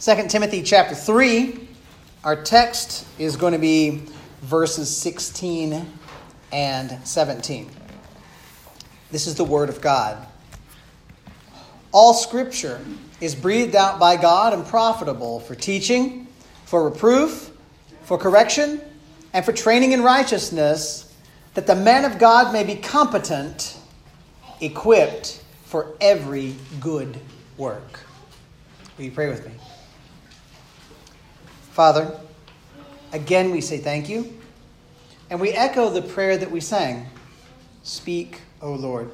2 Timothy chapter 3. Our text is going to be verses 16 and 17. This is the Word of God. All Scripture is breathed out by God and profitable for teaching, for reproof, for correction, and for training in righteousness, that the man of God may be competent, equipped for every good work. Will you pray with me? Father, again we say thank you, and we echo the prayer that we sang Speak, O Lord,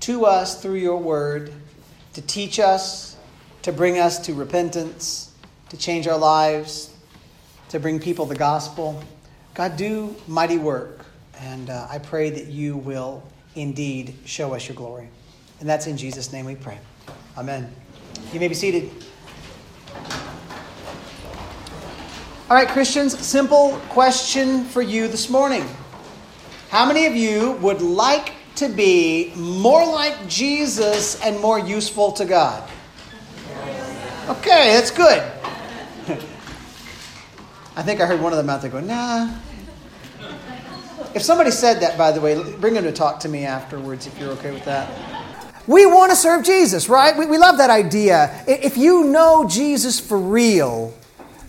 to us through your word, to teach us, to bring us to repentance, to change our lives, to bring people the gospel. God, do mighty work, and uh, I pray that you will indeed show us your glory. And that's in Jesus' name we pray. Amen. You may be seated. All right, Christians, simple question for you this morning. How many of you would like to be more like Jesus and more useful to God? Okay, that's good. I think I heard one of them out there go, nah. If somebody said that, by the way, bring them to talk to me afterwards if you're okay with that. We want to serve Jesus, right? We, we love that idea. If you know Jesus for real,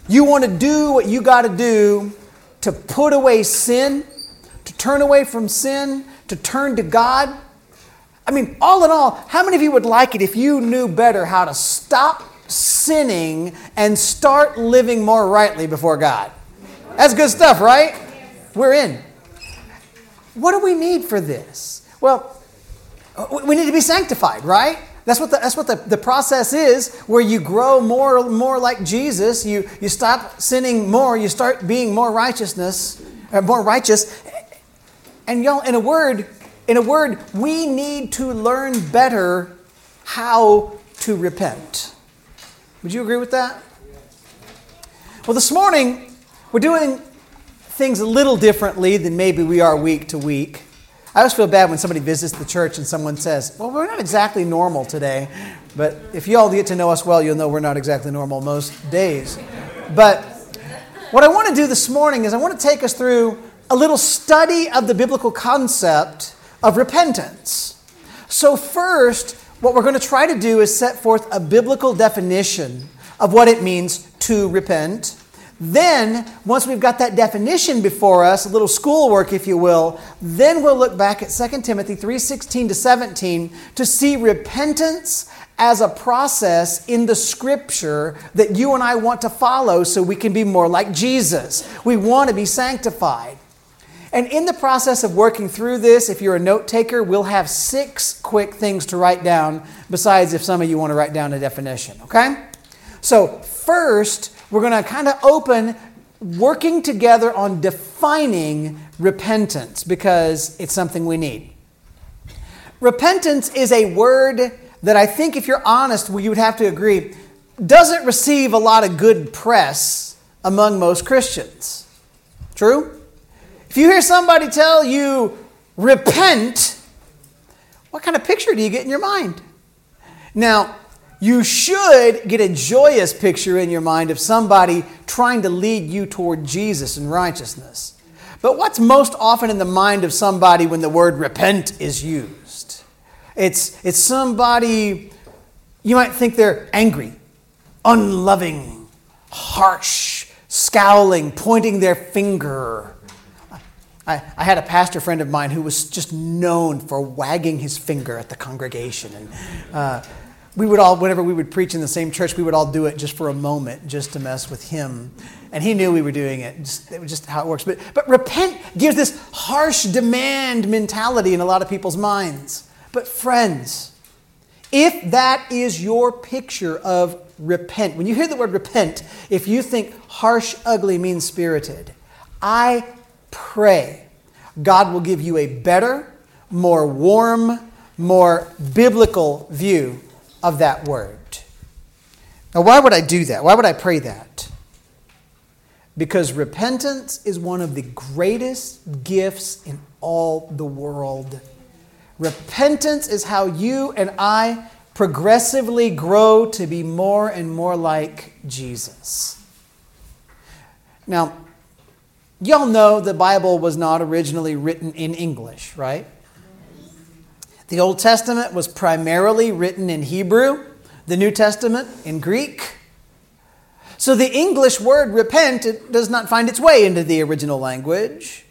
you want to do what you got to do to put away sin, to turn away from sin, to turn to God. I mean, all in all, how many of you would like it if you knew better how to stop sinning and start living more rightly before God? That's good stuff, right? We're in. What do we need for this? Well, we need to be sanctified, right? That's what the, that's what the, the process is, where you grow more more like Jesus. You, you stop sinning more, you start being more righteousness, uh, more righteous. And y'all, in a word, in a word, we need to learn better how to repent. Would you agree with that? Well, this morning, we're doing things a little differently than maybe we are week to week. I always feel bad when somebody visits the church and someone says, Well, we're not exactly normal today. But if you all get to know us well, you'll know we're not exactly normal most days. But what I want to do this morning is I want to take us through a little study of the biblical concept of repentance. So, first, what we're going to try to do is set forth a biblical definition of what it means to repent. Then, once we've got that definition before us, a little schoolwork, if you will, then we'll look back at 2 Timothy 3:16 to 17 to see repentance as a process in the scripture that you and I want to follow so we can be more like Jesus. We want to be sanctified. And in the process of working through this, if you're a note taker, we'll have six quick things to write down, besides if some of you want to write down a definition, okay? So, first, we're going to kind of open working together on defining repentance because it's something we need. Repentance is a word that I think, if you're honest, you would have to agree, doesn't receive a lot of good press among most Christians. True? If you hear somebody tell you, repent, what kind of picture do you get in your mind? Now, you should get a joyous picture in your mind of somebody trying to lead you toward Jesus and righteousness. But what's most often in the mind of somebody when the word repent is used? It's, it's somebody, you might think they're angry, unloving, harsh, scowling, pointing their finger. I, I, had a pastor friend of mine who was just known for wagging his finger at the congregation. And uh, we would all, whenever we would preach in the same church, we would all do it just for a moment, just to mess with him. And he knew we were doing it. Just, it was just how it works. But, but repent gives this harsh demand mentality in a lot of people's minds. But, friends, if that is your picture of repent, when you hear the word repent, if you think harsh, ugly, mean spirited, I pray God will give you a better, more warm, more biblical view of that word. Now, why would I do that? Why would I pray that? Because repentance is one of the greatest gifts in all the world. Repentance is how you and I progressively grow to be more and more like Jesus. Now, y'all know the Bible was not originally written in English, right? The Old Testament was primarily written in Hebrew, the New Testament in Greek. So the English word repent it does not find its way into the original language.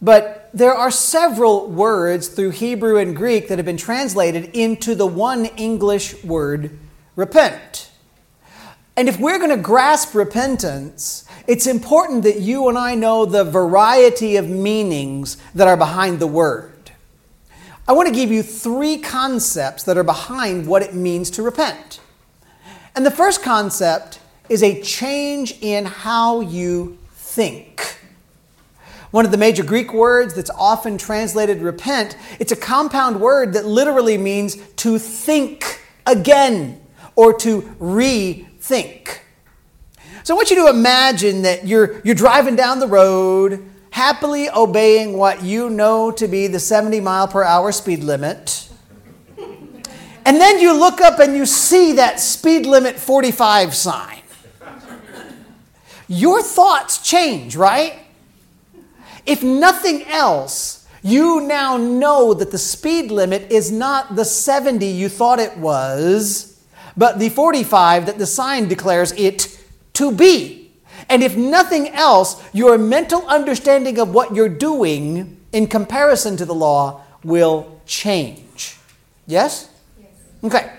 But there are several words through Hebrew and Greek that have been translated into the one English word repent. And if we're going to grasp repentance, it's important that you and I know the variety of meanings that are behind the word. I want to give you three concepts that are behind what it means to repent. And the first concept is a change in how you think. One of the major Greek words that's often translated repent, it's a compound word that literally means to think again or to rethink. So I want you to imagine that you're, you're driving down the road, happily obeying what you know to be the 70 mile per hour speed limit. And then you look up and you see that speed limit 45 sign. Your thoughts change, right? If nothing else, you now know that the speed limit is not the 70 you thought it was, but the 45 that the sign declares it to be. And if nothing else, your mental understanding of what you're doing in comparison to the law will change. Yes? yes? Okay.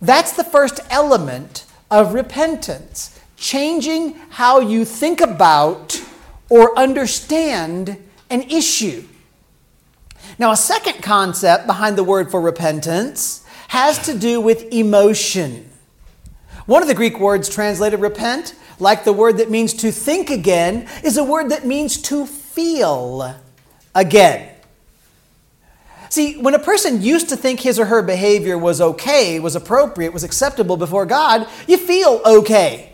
That's the first element of repentance changing how you think about or understand an issue. Now, a second concept behind the word for repentance has to do with emotion. One of the Greek words translated repent, like the word that means to think again, is a word that means to feel again. See, when a person used to think his or her behavior was okay, was appropriate, was acceptable before God, you feel okay.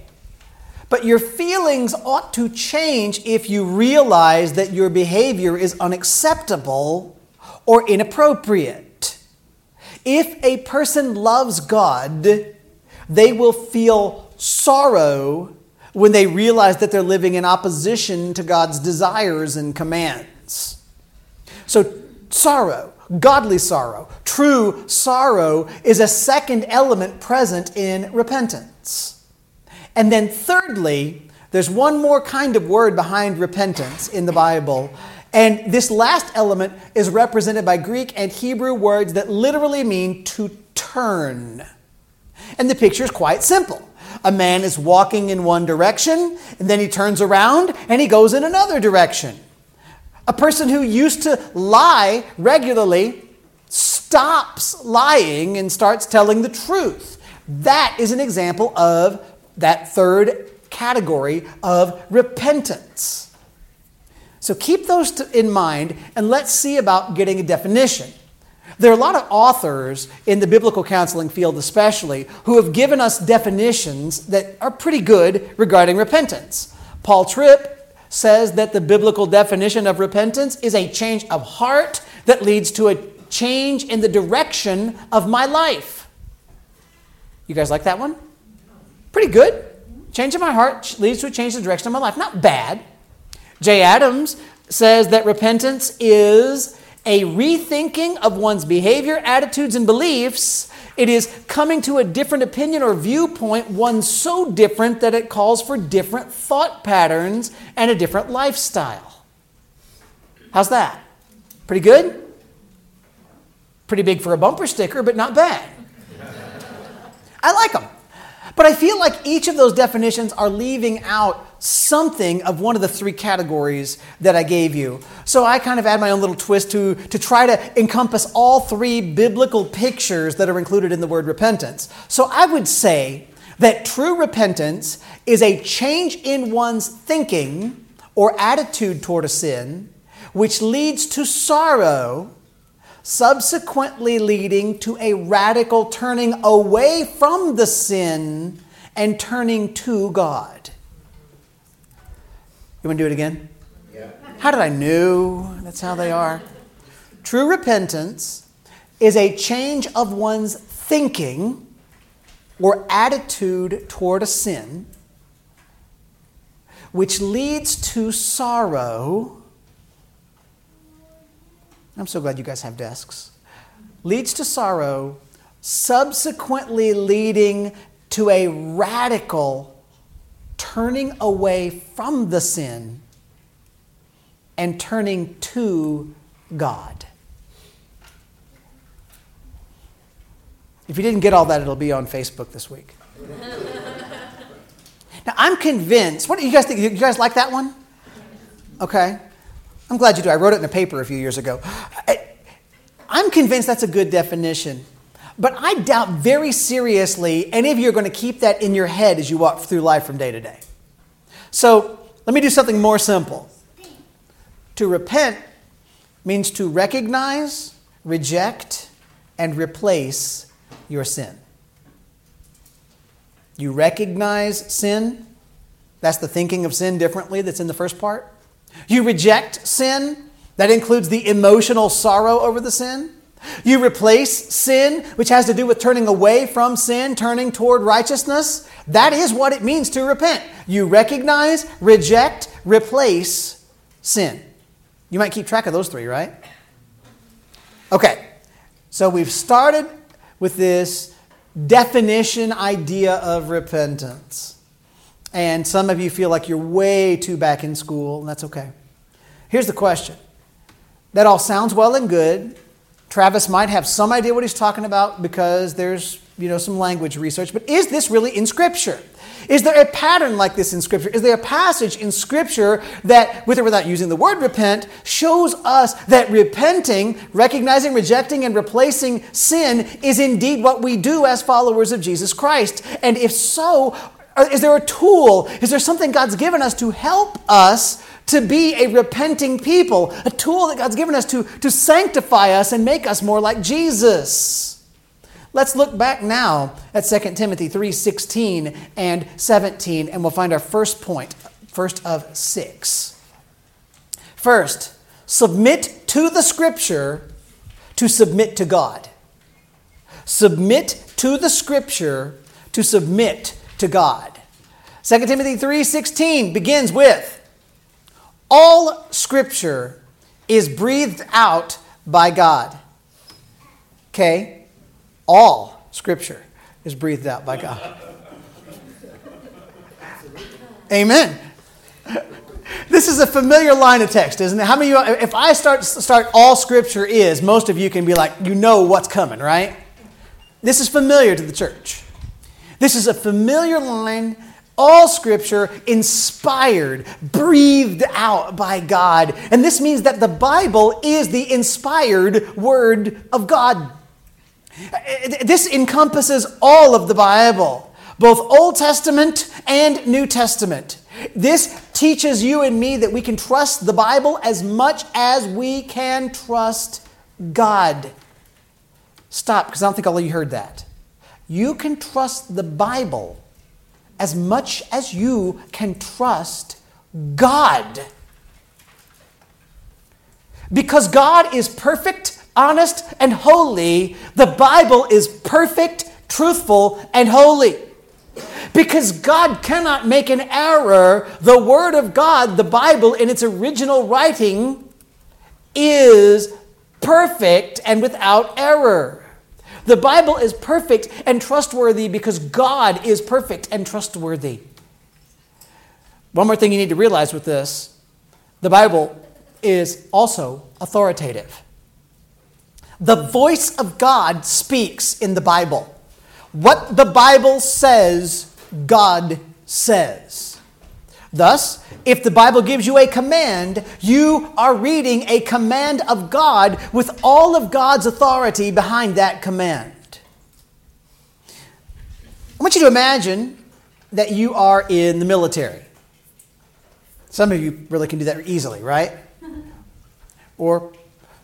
But your feelings ought to change if you realize that your behavior is unacceptable or inappropriate. If a person loves God, they will feel sorrow when they realize that they're living in opposition to God's desires and commands. So, sorrow, godly sorrow, true sorrow is a second element present in repentance. And then, thirdly, there's one more kind of word behind repentance in the Bible. And this last element is represented by Greek and Hebrew words that literally mean to turn. And the picture is quite simple. A man is walking in one direction, and then he turns around and he goes in another direction. A person who used to lie regularly stops lying and starts telling the truth. That is an example of that third category of repentance. So keep those in mind and let's see about getting a definition. There are a lot of authors in the biblical counseling field, especially, who have given us definitions that are pretty good regarding repentance. Paul Tripp says that the biblical definition of repentance is a change of heart that leads to a change in the direction of my life. You guys like that one? Pretty good. Change of my heart leads to a change in the direction of my life. Not bad. Jay Adams says that repentance is a rethinking of one's behavior, attitudes, and beliefs. It is coming to a different opinion or viewpoint, one so different that it calls for different thought patterns and a different lifestyle. How's that? Pretty good? Pretty big for a bumper sticker, but not bad. I like them. But I feel like each of those definitions are leaving out something of one of the three categories that I gave you. So I kind of add my own little twist to, to try to encompass all three biblical pictures that are included in the word repentance. So I would say that true repentance is a change in one's thinking or attitude toward a sin, which leads to sorrow subsequently leading to a radical turning away from the sin and turning to God. You want to do it again? Yeah. How did I know? That's how they are. True repentance is a change of one's thinking or attitude toward a sin which leads to sorrow. I'm so glad you guys have desks. Leads to sorrow, subsequently leading to a radical turning away from the sin and turning to God. If you didn't get all that, it'll be on Facebook this week. now, I'm convinced. What do you guys think? You guys like that one? Okay. I'm glad you do. I wrote it in a paper a few years ago. I, I'm convinced that's a good definition. But I doubt very seriously any of you are going to keep that in your head as you walk through life from day to day. So let me do something more simple. To repent means to recognize, reject, and replace your sin. You recognize sin. That's the thinking of sin differently that's in the first part. You reject sin. That includes the emotional sorrow over the sin. You replace sin, which has to do with turning away from sin, turning toward righteousness. That is what it means to repent. You recognize, reject, replace sin. You might keep track of those three, right? Okay, so we've started with this definition idea of repentance. And some of you feel like you're way too back in school, and that's okay. Here's the question that all sounds well and good. Travis might have some idea what he's talking about because there's you know some language research, but is this really in Scripture? Is there a pattern like this in Scripture? Is there a passage in Scripture that, with or without using the word repent, shows us that repenting, recognizing, rejecting, and replacing sin is indeed what we do as followers of Jesus Christ? And if so, is there a tool? Is there something God's given us to help us to be a repenting people? A tool that God's given us to, to sanctify us and make us more like Jesus? Let's look back now at 2 Timothy 3:16 and 17, and we'll find our first point, first of six. First, submit to the scripture to submit to God. Submit to the scripture to submit to God. 2 Timothy 3:16 begins with all scripture is breathed out by God. Okay? All Scripture is breathed out by God. Amen. This is a familiar line of text, isn't it? How many of you, if I start, start all Scripture is, most of you can be like, you know what's coming, right? This is familiar to the church. This is a familiar line all scripture inspired, breathed out by God. And this means that the Bible is the inspired word of God. This encompasses all of the Bible, both Old Testament and New Testament. This teaches you and me that we can trust the Bible as much as we can trust God. Stop, because I don't think all of you heard that. You can trust the Bible as much as you can trust God. Because God is perfect honest, and holy, the Bible is perfect, truthful, and holy. Because God cannot make an error, the Word of God, the Bible, in its original writing, is perfect and without error. The Bible is perfect and trustworthy because God is perfect and trustworthy. One more thing you need to realize with this the Bible is also authoritative. The voice of God speaks in the Bible. What the Bible says, God says. Thus, if the Bible gives you a command, you are reading a command of God with all of God's authority behind that command. I want you to imagine that you are in the military. Some of you really can do that easily, right? Or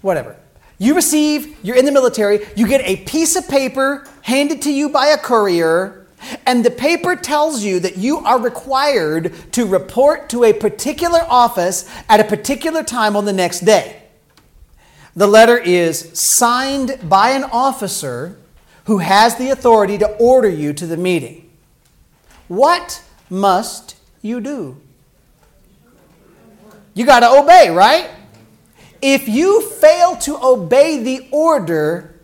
whatever. You receive, you're in the military, you get a piece of paper handed to you by a courier, and the paper tells you that you are required to report to a particular office at a particular time on the next day. The letter is signed by an officer who has the authority to order you to the meeting. What must you do? You got to obey, right? If you fail to obey the order,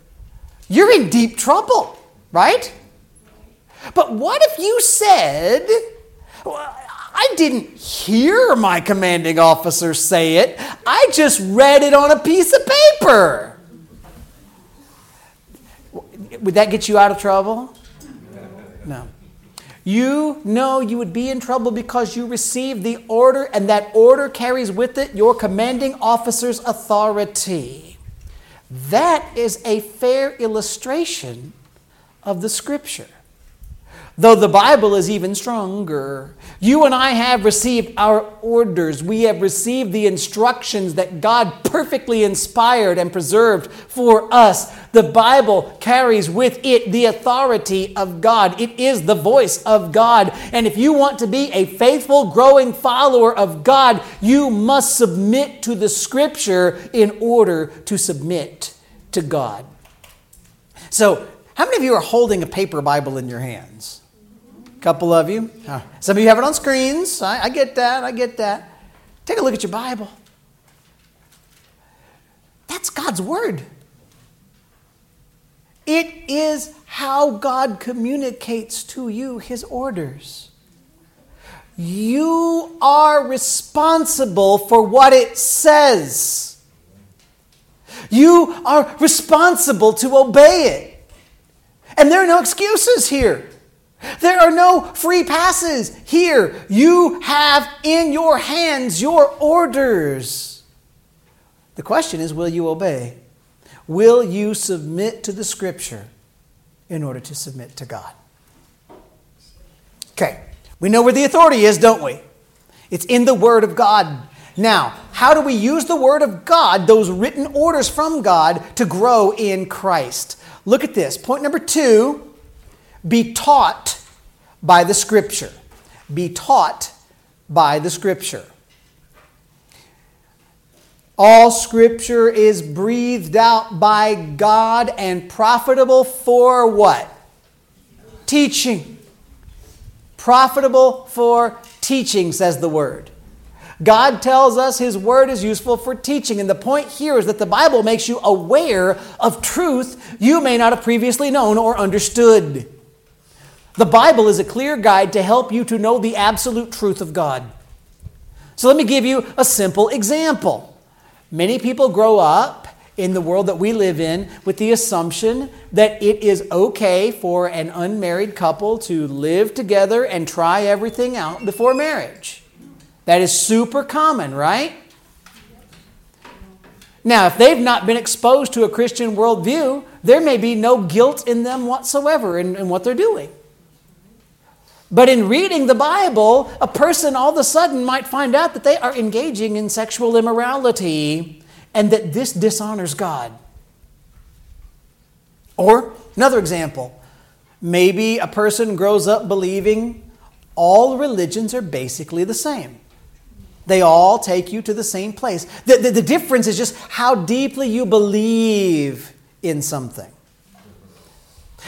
you're in deep trouble, right? But what if you said, I didn't hear my commanding officer say it, I just read it on a piece of paper? Would that get you out of trouble? No. You know you would be in trouble because you received the order, and that order carries with it your commanding officer's authority. That is a fair illustration of the scripture. Though the Bible is even stronger. You and I have received our orders. We have received the instructions that God perfectly inspired and preserved for us. The Bible carries with it the authority of God. It is the voice of God. And if you want to be a faithful, growing follower of God, you must submit to the Scripture in order to submit to God. So, how many of you are holding a paper Bible in your hands? Couple of you. Some of you have it on screens. I, I get that. I get that. Take a look at your Bible. That's God's Word. It is how God communicates to you His orders. You are responsible for what it says. You are responsible to obey it. And there are no excuses here. There are no free passes here. You have in your hands your orders. The question is will you obey? Will you submit to the scripture in order to submit to God? Okay, we know where the authority is, don't we? It's in the Word of God. Now, how do we use the Word of God, those written orders from God, to grow in Christ? Look at this. Point number two be taught by the Scripture. Be taught by the Scripture. All Scripture is breathed out by God and profitable for what? Teaching. Profitable for teaching, says the Word. God tells us His Word is useful for teaching. And the point here is that the Bible makes you aware of truth you may not have previously known or understood. The Bible is a clear guide to help you to know the absolute truth of God. So let me give you a simple example. Many people grow up in the world that we live in with the assumption that it is okay for an unmarried couple to live together and try everything out before marriage. That is super common, right? Now, if they've not been exposed to a Christian worldview, there may be no guilt in them whatsoever in, in what they're doing. But in reading the Bible, a person all of a sudden might find out that they are engaging in sexual immorality and that this dishonors God. Or another example, maybe a person grows up believing all religions are basically the same. They all take you to the same place. The, the, the difference is just how deeply you believe in something.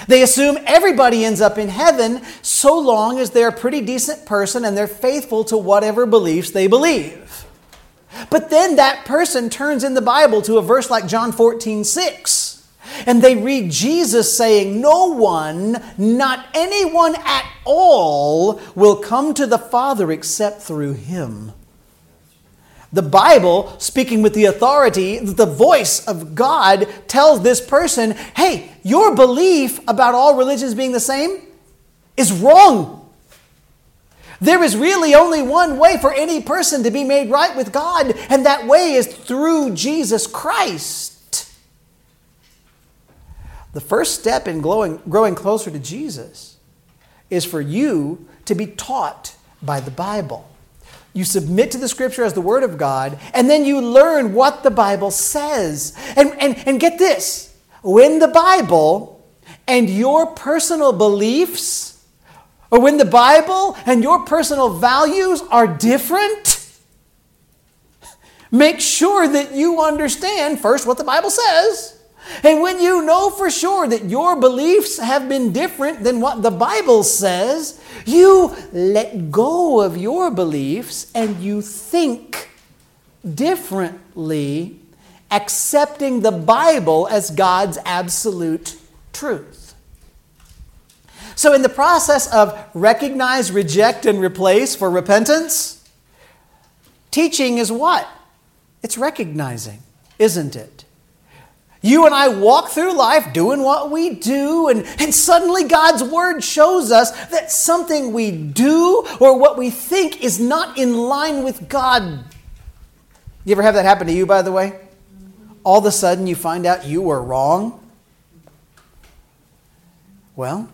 They assume everybody ends up in heaven so long as they're a pretty decent person and they're faithful to whatever beliefs they believe. But then that person turns in the Bible to a verse like John 14, 6. And they read Jesus saying, No one, not anyone at all, will come to the Father except through him. The Bible, speaking with the authority, the voice of God, tells this person hey, your belief about all religions being the same is wrong. There is really only one way for any person to be made right with God, and that way is through Jesus Christ. The first step in growing, growing closer to Jesus is for you to be taught by the Bible. You submit to the scripture as the word of God, and then you learn what the Bible says. And, and, and get this when the Bible and your personal beliefs, or when the Bible and your personal values are different, make sure that you understand first what the Bible says, And when you know for sure that your beliefs have been different than what the Bible says, you let go of your beliefs and you think differently, accepting the Bible as God's absolute truth. So, in the process of recognize, reject, and replace for repentance, teaching is what? It's recognizing, isn't it? You and I walk through life doing what we do, and, and suddenly God's Word shows us that something we do or what we think is not in line with God. You ever have that happen to you, by the way? All of a sudden you find out you were wrong? Well,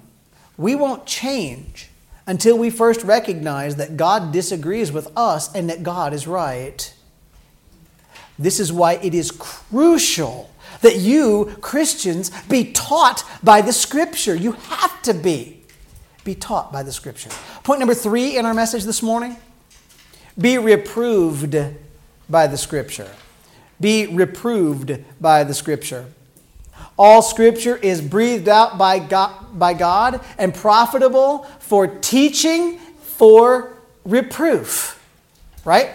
we won't change until we first recognize that God disagrees with us and that God is right. This is why it is crucial that you, Christians, be taught by the Scripture. You have to be. Be taught by the Scripture. Point number three in our message this morning be reproved by the Scripture. Be reproved by the Scripture. All Scripture is breathed out by God, by God and profitable for teaching, for reproof. Right?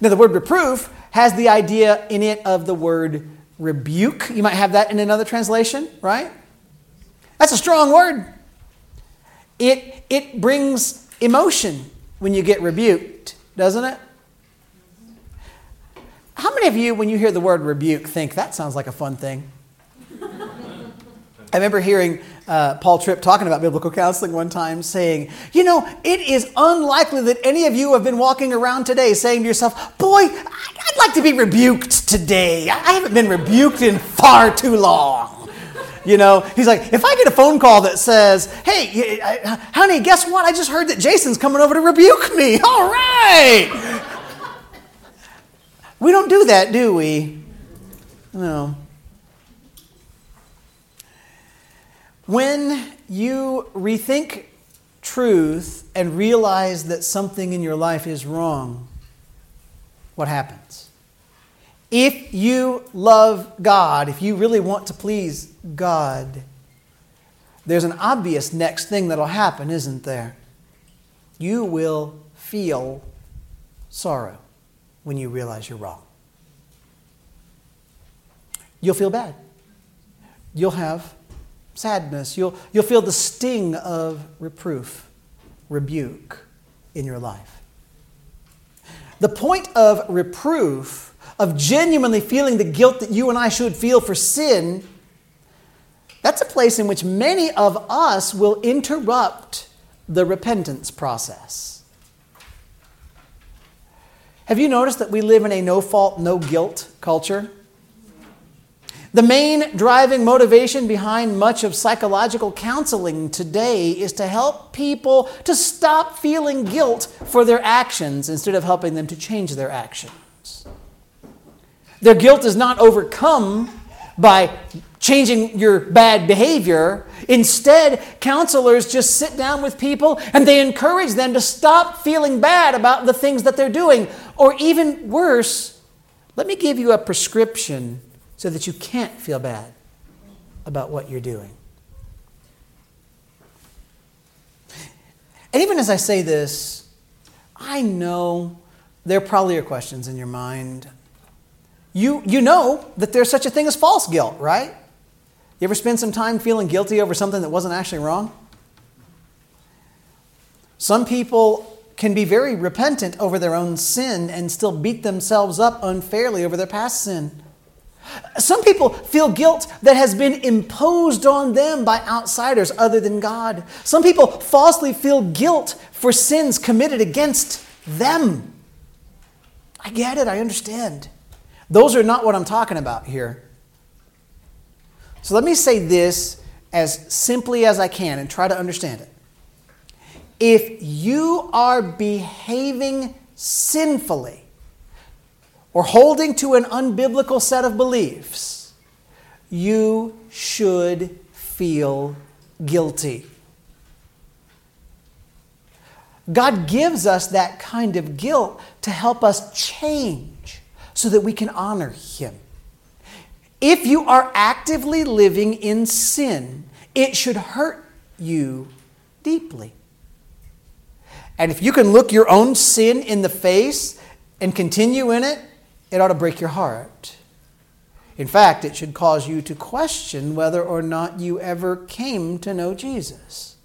Now, the word reproof has the idea in it of the word rebuke. You might have that in another translation, right? That's a strong word. It, it brings emotion when you get rebuked, doesn't it? How many of you, when you hear the word rebuke, think that sounds like a fun thing? I remember hearing uh, Paul Tripp talking about biblical counseling one time, saying, You know, it is unlikely that any of you have been walking around today saying to yourself, Boy, I'd like to be rebuked today. I haven't been rebuked in far too long. You know, he's like, if I get a phone call that says, Hey, honey, guess what? I just heard that Jason's coming over to rebuke me. All right. We don't do that, do we? No. When you rethink truth and realize that something in your life is wrong, what happens? If you love God, if you really want to please God, there's an obvious next thing that'll happen, isn't there? You will feel sorrow when you realize you're wrong. You'll feel bad. You'll have sadness. You'll, you'll feel the sting of reproof, rebuke in your life. The point of reproof, of genuinely feeling the guilt that you and I should feel for sin, that's a place in which many of us will interrupt the repentance process. Have you noticed that we live in a no fault, no guilt culture? The main driving motivation behind much of psychological counseling today is to help people to stop feeling guilt for their actions instead of helping them to change their actions. Their guilt is not overcome by changing your bad behavior. Instead, counselors just sit down with people and they encourage them to stop feeling bad about the things that they're doing. Or even worse, let me give you a prescription so that you can't feel bad about what you're doing. And even as I say this, I know there probably are questions in your mind. You, you know that there's such a thing as false guilt, right? You ever spend some time feeling guilty over something that wasn't actually wrong? Some people can be very repentant over their own sin and still beat themselves up unfairly over their past sin. Some people feel guilt that has been imposed on them by outsiders other than God. Some people falsely feel guilt for sins committed against them. I get it, I understand. Those are not what I'm talking about here. So let me say this as simply as I can and try to understand it. If you are behaving sinfully, or holding to an unbiblical set of beliefs, you should feel guilty. God gives us that kind of guilt to help us change so that we can honor Him. If you are actively living in sin, it should hurt you deeply. And if you can look your own sin in the face and continue in it, it ought to break your heart. In fact, it should cause you to question whether or not you ever came to know Jesus.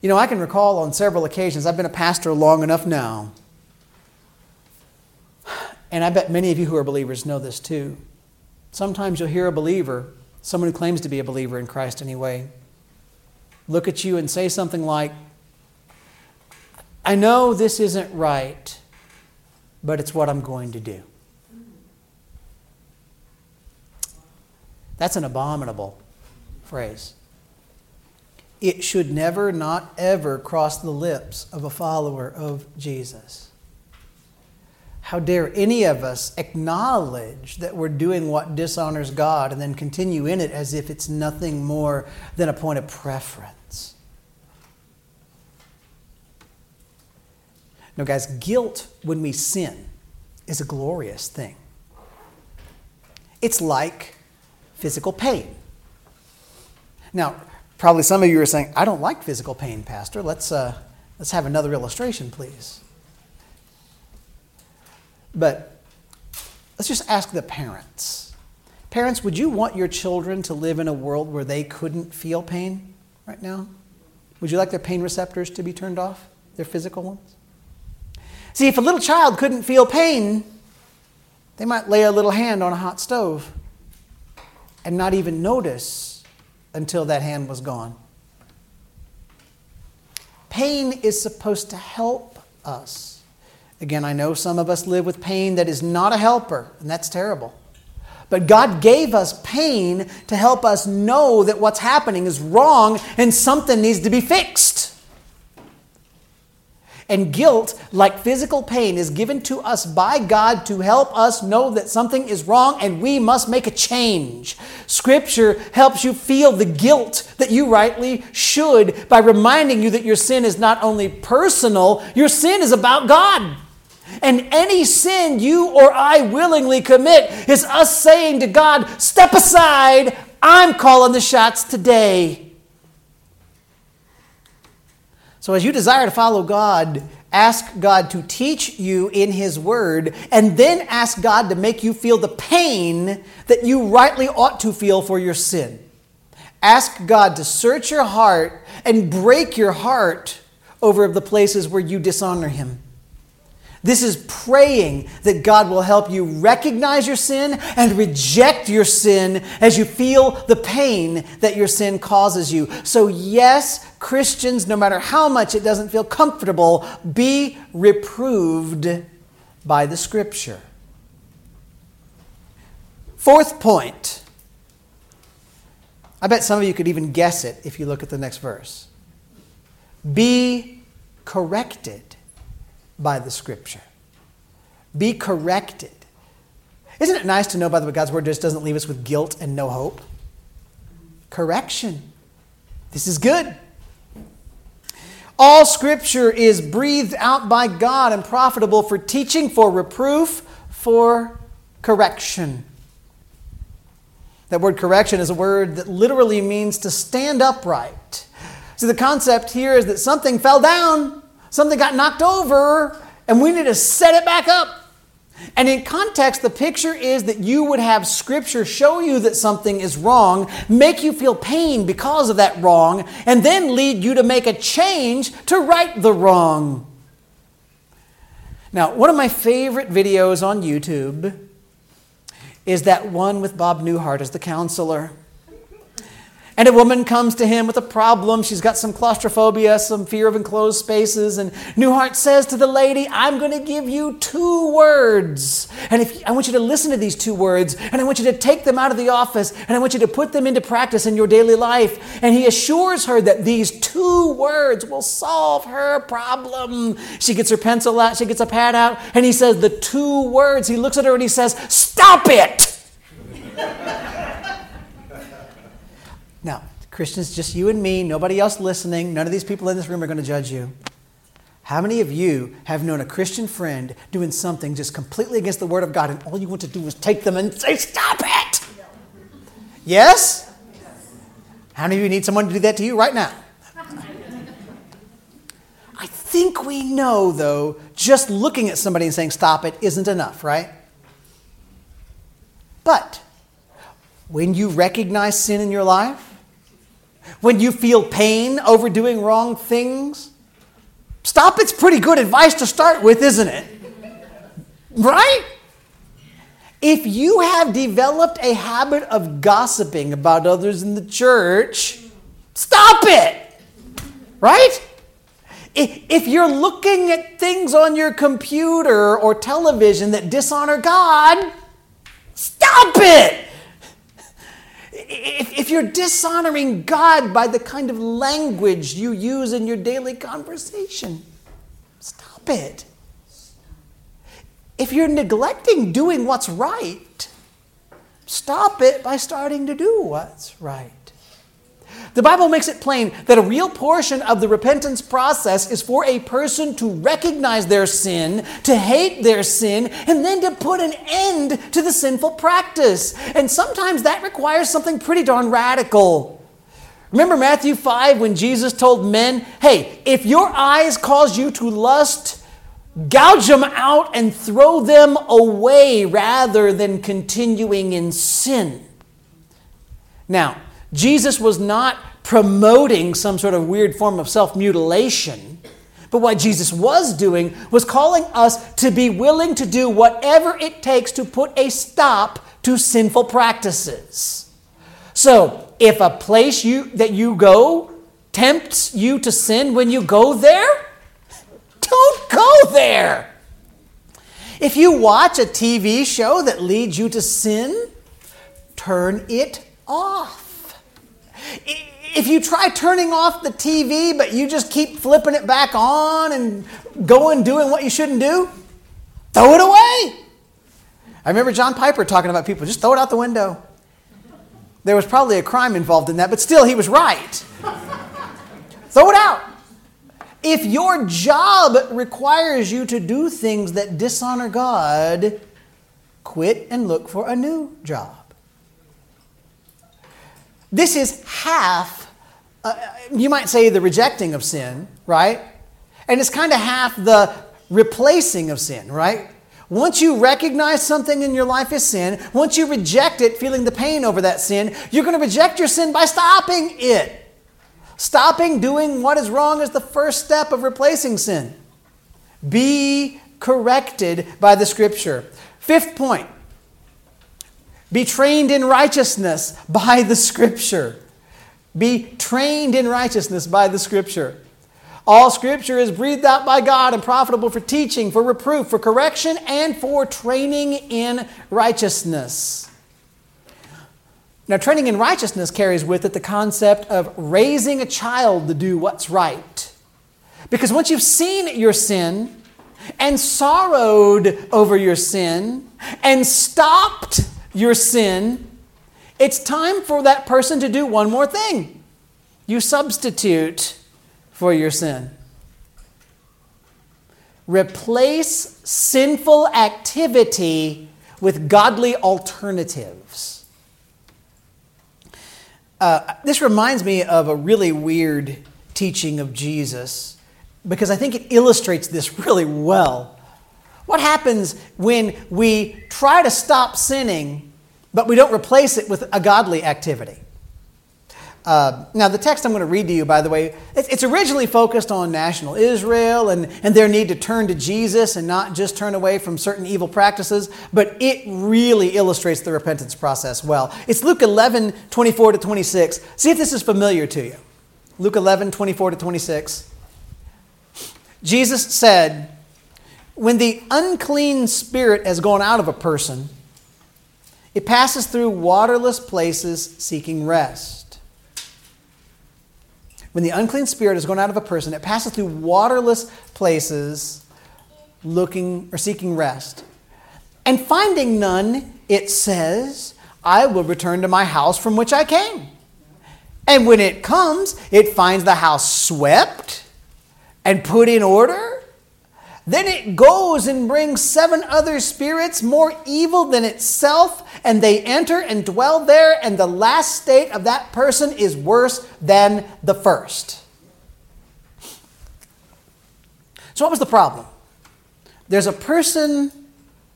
You know, I can recall on several occasions, I've been a pastor long enough now, and I bet many of you who are believers know this too. Sometimes you'll hear a believer, someone who claims to be a believer in Christ anyway, look at you and say something like, I know this isn't right, but it's what I'm going to do. That's an abominable phrase. It should never, not ever cross the lips of a follower of Jesus. How dare any of us acknowledge that we're doing what dishonors God and then continue in it as if it's nothing more than a point of preference? No, guys, guilt when we sin is a glorious thing. It's like physical pain. Now, probably some of you are saying, I don't like physical pain, Pastor. Let's, uh, let's have another illustration, please. But let's just ask the parents. Parents, would you want your children to live in a world where they couldn't feel pain right now? Would you like their pain receptors to be turned off, their physical ones? See, if a little child couldn't feel pain, they might lay a little hand on a hot stove and not even notice until that hand was gone. Pain is supposed to help us. Again, I know some of us live with pain that is not a helper, and that's terrible. But God gave us pain to help us know that what's happening is wrong and something needs to be fixed. And guilt, like physical pain, is given to us by God to help us know that something is wrong and we must make a change. Scripture helps you feel the guilt that you rightly should by reminding you that your sin is not only personal, your sin is about God. And any sin you or I willingly commit is us saying to God, Step aside, I'm calling the shots today. So, as you desire to follow God, ask God to teach you in His Word, and then ask God to make you feel the pain that you rightly ought to feel for your sin. Ask God to search your heart and break your heart over the places where you dishonor Him. This is praying that God will help you recognize your sin and reject your sin as you feel the pain that your sin causes you. So, yes, Christians, no matter how much it doesn't feel comfortable, be reproved by the Scripture. Fourth point. I bet some of you could even guess it if you look at the next verse. Be corrected by the scripture. Be corrected. Isn't it nice to know, by the way, God's word just doesn't leave us with guilt and no hope? Correction. This is good. All scripture is breathed out by God and profitable for teaching, for reproof, for correction. That word correction is a word that literally means to stand upright. So the concept here is that something fell down Something got knocked over, and we need to set it back up. And in context, the picture is that you would have Scripture show you that something is wrong, make you feel pain because of that wrong, and then lead you to make a change to right the wrong. Now, one of my favorite videos on YouTube is that one with Bob Newhart as the counselor. And a woman comes to him with a problem. She's got some claustrophobia, some fear of enclosed spaces. And Newhart says to the lady, I'm going to give you two words. And if, I want you to listen to these two words, and I want you to take them out of the office, and I want you to put them into practice in your daily life. And he assures her that these two words will solve her problem. She gets her pencil out, she gets a pad out, and he says, The two words. He looks at her and he says, Stop it! Christians, just you and me, nobody else listening, none of these people in this room are going to judge you. How many of you have known a Christian friend doing something just completely against the Word of God, and all you want to do is take them and say, Stop it? Yes? How many of you need someone to do that to you right now? I think we know, though, just looking at somebody and saying, Stop it, isn't enough, right? But when you recognize sin in your life, when you feel pain over doing wrong things, stop it's pretty good advice to start with, isn't it? Right? If you have developed a habit of gossiping about others in the church, stop it. Right? If you're looking at things on your computer or television that dishonor God, stop it if, if you're dishonoring God by the kind of language you use in your daily conversation, stop it. If you're neglecting doing what's right, stop it by starting to do what's right. The Bible makes it plain that a real portion of the repentance process is for a person to recognize their sin, to hate their sin, and then to put an end to the sinful practice. And sometimes that requires something pretty darn radical. Remember Matthew 5 when Jesus told men, hey, if your eyes cause you to lust, gouge them out and throw them away rather than continuing in sin. Now, Jesus was not promoting some sort of weird form of self mutilation. But what Jesus was doing was calling us to be willing to do whatever it takes to put a stop to sinful practices. So, if a place you, that you go tempts you to sin when you go there, don't go there. If you watch a TV show that leads you to sin, turn it off. If you try turning off the TV, but you just keep flipping it back on and going doing what you shouldn't do, throw it away. I remember John Piper talking about people just throw it out the window. There was probably a crime involved in that, but still, he was right. throw it out. If your job requires you to do things that dishonor God, quit and look for a new job. This is half, uh, you might say, the rejecting of sin, right? And it's kind of half the replacing of sin, right? Once you recognize something in your life as sin, once you reject it, feeling the pain over that sin, you're going to reject your sin by stopping it. Stopping doing what is wrong is the first step of replacing sin. Be corrected by the scripture. Fifth point be trained in righteousness by the Scripture. Be trained in righteousness by the Scripture. All Scripture is breathed out by God and profitable for teaching, for reproof, for correction, and for training in righteousness. Now, training in righteousness carries with it the concept of raising a child to do what's right. Because once you've seen your sin and sorrowed over your sin and stopped your sin, it's time for that person to do one more thing. You substitute for your sin. Replace sinful activity with godly alternatives. Uh, this reminds me of a really weird teaching of Jesus because I think it illustrates this really well. What happens when we try to stop sinning, but we don't replace it with a godly activity? Uh, now, the text I'm going to read to you, by the way, it's originally focused on national Israel and, and their need to turn to Jesus and not just turn away from certain evil practices, but it really illustrates the repentance process well. It's Luke 11, 24 to 26. See if this is familiar to you. Luke 11, 24 to 26. Jesus said, when the unclean spirit has gone out of a person, it passes through waterless places seeking rest. When the unclean spirit has gone out of a person, it passes through waterless places looking or seeking rest. And finding none, it says, I will return to my house from which I came. And when it comes, it finds the house swept and put in order Then it goes and brings seven other spirits more evil than itself, and they enter and dwell there, and the last state of that person is worse than the first. So, what was the problem? There's a person,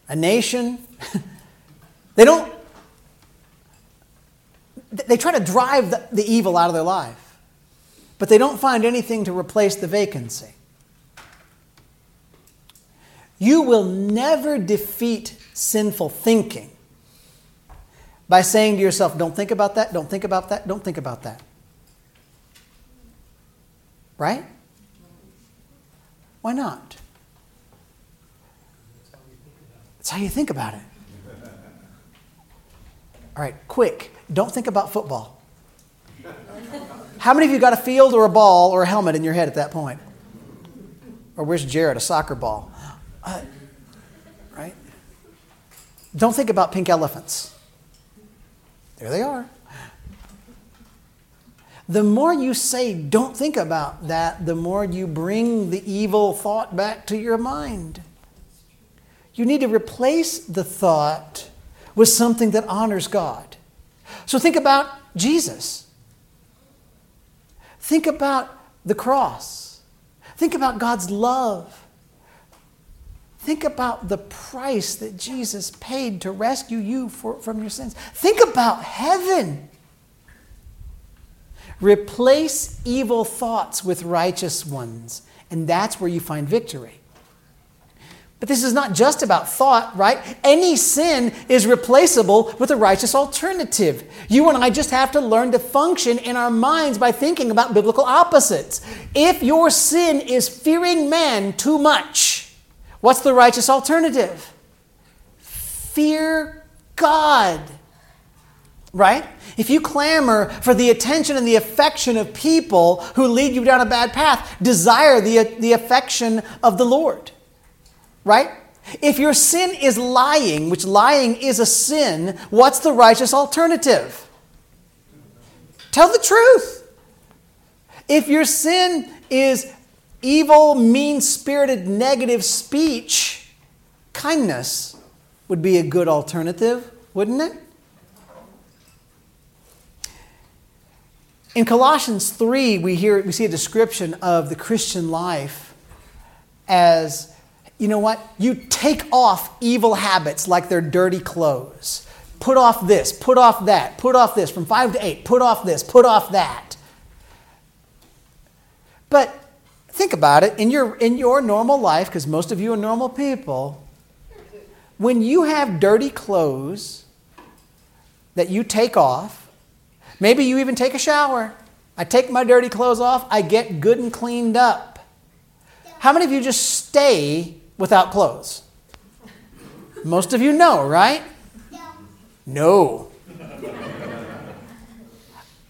a nation, they don't, they try to drive the, evil out of their life, but they don't find anything to replace the vacancy. You will never defeat sinful thinking by saying to yourself, don't think about that, don't think about that, don't think about that. Right? Why not? That's how you think about it. All right, quick. Don't think about football. How many of you got a field or a ball or a helmet in your head at that point? Or where's Jared, a soccer ball? Uh, right? Don't think about pink elephants. There they are. The more you say, don't think about that, the more you bring the evil thought back to your mind. You need to replace the thought with something that honors God. So think about Jesus. Think about the cross. Think about God's love. Think about the price that Jesus paid to rescue you for, from your sins. Think about heaven. Replace evil thoughts with righteous ones, and that's where you find victory. But this is not just about thought, right? Any sin is replaceable with a righteous alternative. You and I just have to learn to function in our minds by thinking about biblical opposites. If your sin is fearing man too much, What's the righteous alternative? Fear God. Right? If you clamor for the attention and the affection of people who lead you down a bad path, desire the, the affection of the Lord. Right? If your sin is lying, which lying is a sin, what's the righteous alternative? Tell the truth. If your sin is evil, mean spirited, negative speech, kindness would be a good alternative, wouldn't it? In Colossians 3, we, hear, we see a description of the Christian life as you know what? You take off evil habits like they're dirty clothes. Put off this, put off that, put off this from 5 to 8, put off this, put off that. But Think about it in your, in your normal life, because most of you are normal people. When you have dirty clothes that you take off, maybe you even take a shower. I take my dirty clothes off, I get good and cleaned up. How many of you just stay without clothes? Most of you know, right? No.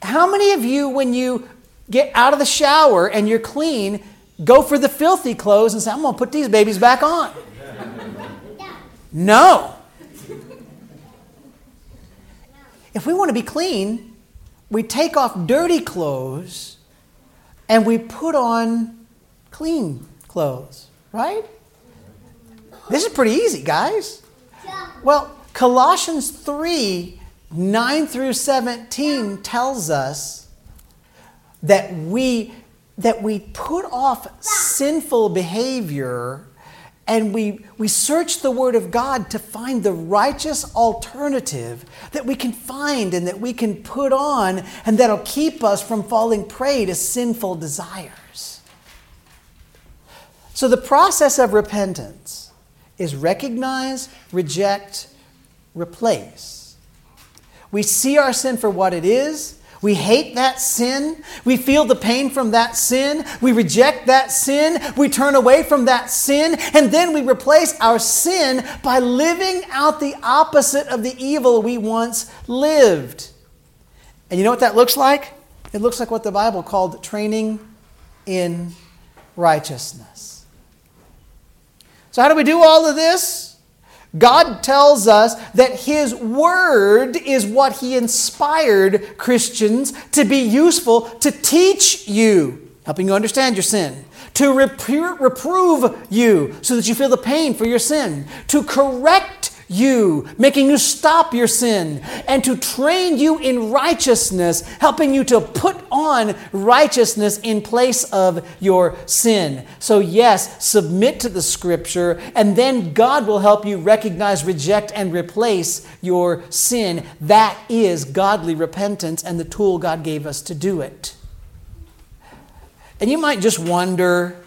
How many of you, when you get out of the shower and you're clean, go for the filthy clothes and say, I'm going to put these babies back on. No. If we want to be clean, we take off dirty clothes and we put on clean clothes, right? This is pretty easy, guys. Well, Colossians 3 9 through 17 tells us that we that we put off sinful behavior and we, we search the Word of God to find the righteous alternative that we can find and that we can put on and that'll keep us from falling prey to sinful desires. So, the process of repentance is recognize, reject, replace. We see our sin for what it is we hate that sin. We feel the pain from that sin. We reject that sin. We turn away from that sin. And then we replace our sin by living out the opposite of the evil we once lived. And you know what that looks like? It looks like what the Bible called training in righteousness. So, how do we do all of this? God tells us that His Word is what He inspired Christians to be useful to teach you. helping you understand your sin, to reprove you so that you feel the pain for your sin, to correct you, making you stop your sin, and to train you in righteousness, helping you to put on righteousness in place of your sin. So, yes, submit to the scripture, and then God will help you recognize, reject, and replace your sin. That is godly repentance and the tool God gave us to do it. And you might just wonder,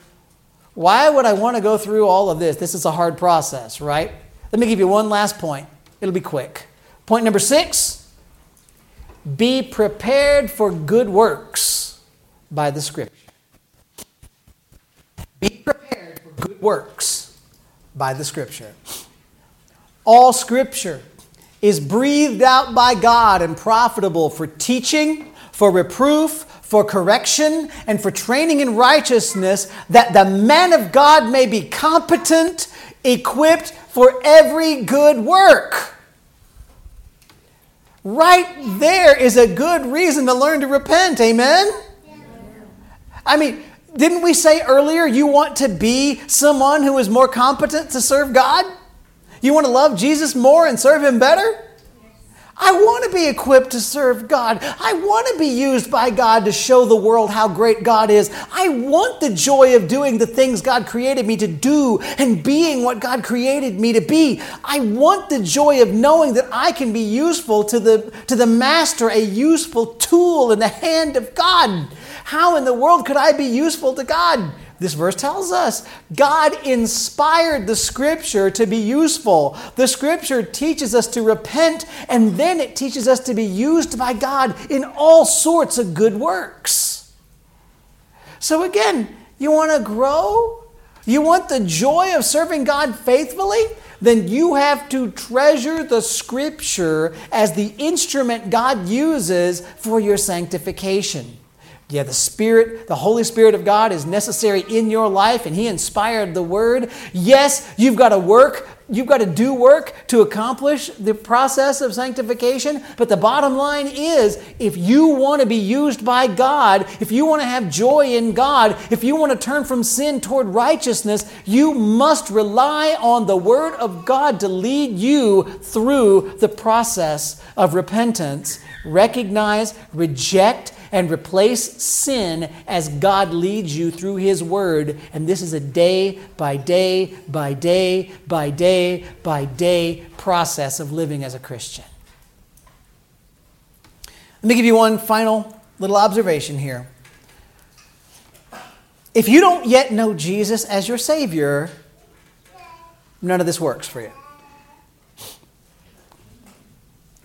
why would I want to go through all of this? This is a hard process, right? Let me give you one last point. It'll be quick. Point number six be prepared for good works by the Scripture. Be prepared for good works by the Scripture. All Scripture is breathed out by God and profitable for teaching, for reproof, for correction and for training in righteousness, that the man of God may be competent, equipped for every good work. Right there is a good reason to learn to repent. Amen? I mean, didn't we say earlier you want to be someone who is more competent to serve God? You want to love Jesus more and serve Him better? I want to be equipped to serve God. I want to be used by God to show the world how great God is. I want the joy of doing the things God created me to do and being what God created me to be. I want the joy of knowing that I can be useful to the, to the master, a useful tool in the hand of God. How in the world could I be useful to God? This verse tells us God inspired the scripture to be useful. The scripture teaches us to repent, and then it teaches us to be used by God in all sorts of good works. So, again, you want to grow? You want the joy of serving God faithfully? Then you have to treasure the scripture as the instrument God uses for your sanctification. Yeah, the Spirit, the Holy Spirit of God is necessary in your life, and He inspired the Word. Yes, you've got to work, you've got to do work to accomplish the process of sanctification. But the bottom line is if you want to be used by God, if you want to have joy in God, if you want to turn from sin toward righteousness, you must rely on the Word of God to lead you through the process of repentance. Recognize, reject, and replace sin as God leads you through His Word. And this is a day by day, by day, by day, by day process of living as a Christian. Let me give you one final little observation here. If you don't yet know Jesus as your Savior, none of this works for you.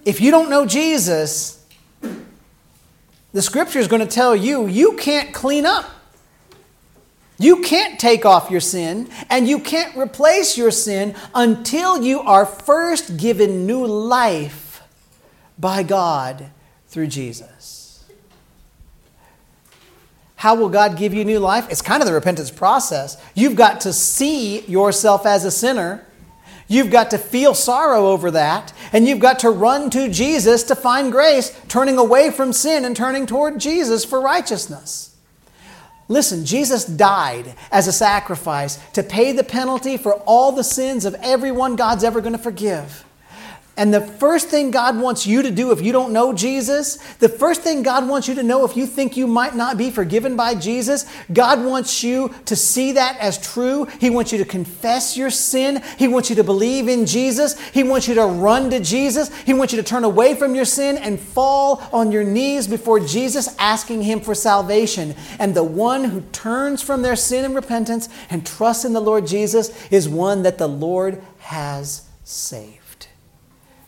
If you don't know Jesus, the scripture is going to tell you you can't clean up. You can't take off your sin and you can't replace your sin until you are first given new life by God through Jesus. How will God give you new life? It's kind of the repentance process. You've got to see yourself as a sinner You've got to feel sorrow over that, and you've got to run to Jesus to find grace, turning away from sin and turning toward Jesus for righteousness. Listen, Jesus died as a sacrifice to pay the penalty for all the sins of everyone God's ever going to forgive. And the first thing God wants you to do if you don't know Jesus, the first thing God wants you to know if you think you might not be forgiven by Jesus, God wants you to see that as true. He wants you to confess your sin. He wants you to believe in Jesus. He wants you to run to Jesus. He wants you to turn away from your sin and fall on your knees before Jesus, asking Him for salvation. And the one who turns from their sin and repentance and trusts in the Lord Jesus is one that the Lord has saved.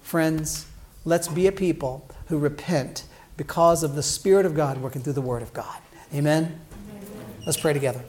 Friends, let's be a people who repent because of the Spirit of God working through the Word of God. Amen? Amen. Let's pray together.